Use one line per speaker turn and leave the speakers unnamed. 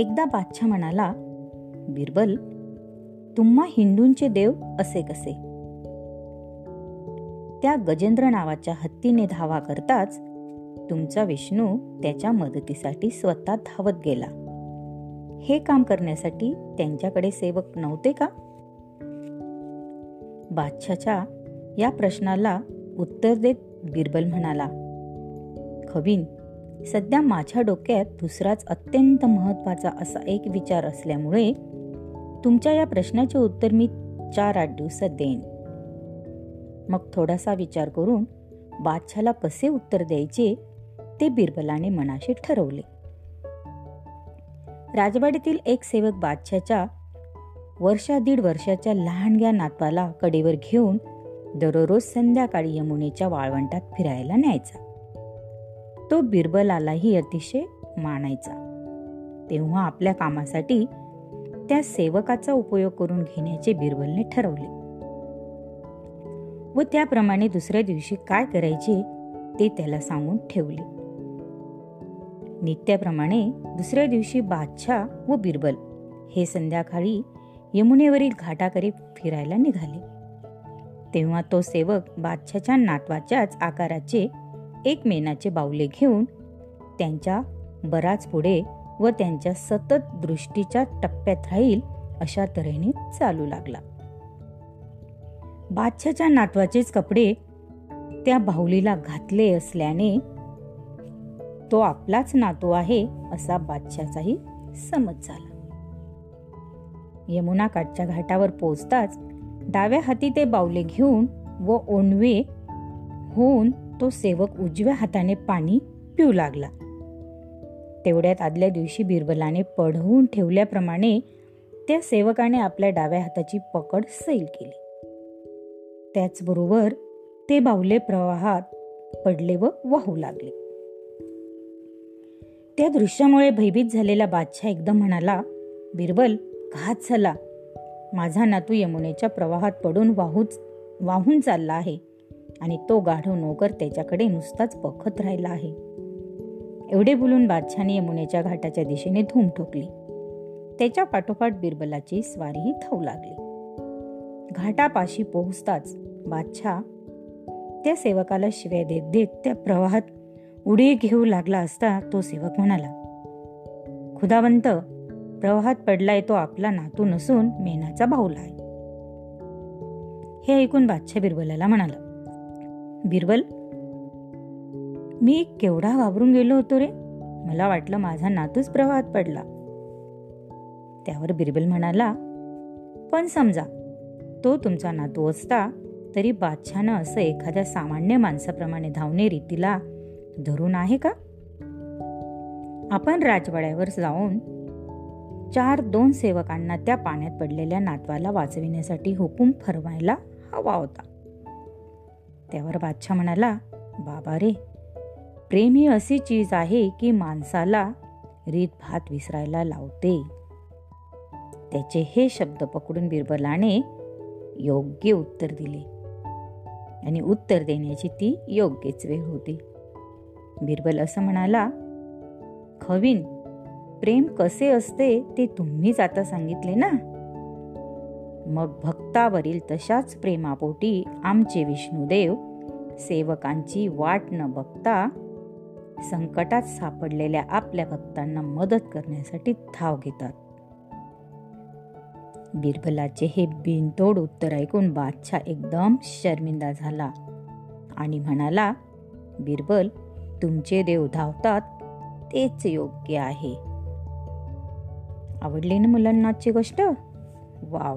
एकदा बादशाह म्हणाला बिरबल तुम्हा हिंदूंचे देव असे कसे? त्या गजेंद्र नावाच्या हत्तीने धावा करताच तुमचा विष्णू त्याच्या मदतीसाठी स्वतः धावत गेला. हे काम करण्यासाठी त्यांच्याकडे सेवक नव्हते का? बादशाच्या या प्रश्नाला उत्तर देत बिरबल म्हणाला खवीन सध्या माझ्या डोक्यात दुसराच अत्यंत महत्त्वाचा असा एक विचार असल्यामुळे तुमच्या या प्रश्नाचे उत्तर मी चार आठ दिवसात देईन. मग थोडासा विचार करून बादशाला कसे उत्तर द्यायचे ते बिरबलाने मनाशी ठरवले. राजवाडीतील एक सेवक बादशाच्या वर्षा दीड वर्षाच्या लहानग्या नातवाला कडेवर घेऊन दररोज संध्याकाळी यमुनेच्या वाळवंटात फिरायला न्यायचा. तो बिरबलालाही अतिशय मानायचा. तेव्हा आपल्या कामासाठी त्या सेवकाचा उपयोग करून घेण्याचे बिरबलने ठरवले. व त्याप्रमाणे दुसऱ्या दिवशी काय करायचे ते त्याला सांगून ठेवले. नित्याप्रमाणे दुसऱ्या दिवशी बादशाह व बिरबल हे संध्याकाळी यमुनेवरील घाटाकडे फिरायला निघाले. तेव्हा तो सेवक बादशाच्या नातवाच्याच आकाराचे एक मेनाचे बावले घेऊन त्यांच्या बराच पुढे व त्यांच्या सतत दृष्टीच्या टप्प्यात राहील अशा तऱ्हेने चालू लागला. बादशाच्या नातवाचेच कपडे त्या बाहुलीला घातले असल्याने तो आपलाच नातू आहे असा बादशाचाही समज झाला. यमुना काठच्या घाटावर पोचताच डाव्या हाती ते बावले घेऊन व ओणवे होऊन तो सेवक उजव्या हाताने पाणी पिऊ लागला. तेवढ्यात आदल्या दिवशी बिरबलाने पढवून ठेवल्याप्रमाणे त्या सेवकाने आपल्या डाव्या हाताची पकड सैल केली. त्याचबरोबर ते बाहुले प्रवाहात पडले व वाहू लागले. त्या दृश्यामुळे भयभीत झालेला बादशाह एकदम म्हणाला बिरबल घात झाला. माझा नातू यमुनेच्या प्रवाहात पडून वाहूच वाहून चालला आहे. आणि तो गाढव नोकर त्याच्याकडे नुसताच बघत राहिला आहे. एवढे बोलून बादशाने यमुनेच्या घाटाच्या दिशेने धूम ठोकली. त्याच्या पाठोपाठ बिरबलाची स्वारीही थाऊ लागली. घाटापाशी पोहोचताच बादशाह त्या सेवकाला शिव्या देत देत त्या प्रवाहात उडी घेऊ लागला असता तो सेवक म्हणाला खुदावंत प्रवाहात पडलाय तो आपला नातू नसून मेनाचा भाऊला आहे. हे ऐकून बादशाह बिरबलाला म्हणाला बिरबल मी केवढा घाबरून गेलो होतो रे? मला वाटलं माझा नातूच प्रवाहात पडला. त्यावर बिरबल म्हणाला पण समजा तो तुमचा नातू असता तरी बादशानं असं एखाद्या सामान्य माणसाप्रमाणे धावणे रीतीला धरून आहे का? आपण राजवाड्यावर जाऊन चार दोन सेवकांना त्या पाण्यात पडलेल्या नातवाला वाचविण्यासाठी हुकूम फरवायला हवा होता. त्यावर बादशाह म्हणाला बाबा रे प्रेम ही अशी चीज आहे की माणसाला रीत भात विसरायला लावते. त्याचे हे शब्द पकडून बिरबलाने योग्य उत्तर दिले आणि उत्तर देण्याची ती योग्यच वेळ होती. बिरबल असं म्हणाला खवीन प्रेम कसे असते ते तुम्हीच आता सांगितले ना? मग भक्तावरील तशाच प्रेमापोटी आमचे विष्णुदेव सेवकांची वाट न बघता संकटात सापडलेल्या आपल्या भक्तांना मदत करण्यासाठी धाव घेतात. बिरबलाचे हे बिनतोड उत्तर ऐकून बादशाह एकदम शर्मिंदा झाला आणि म्हणाला बिरबल तुमचे देव धावतात तेच योग्य आहे. आवडली ना मुलांनाची गोष्ट? वाव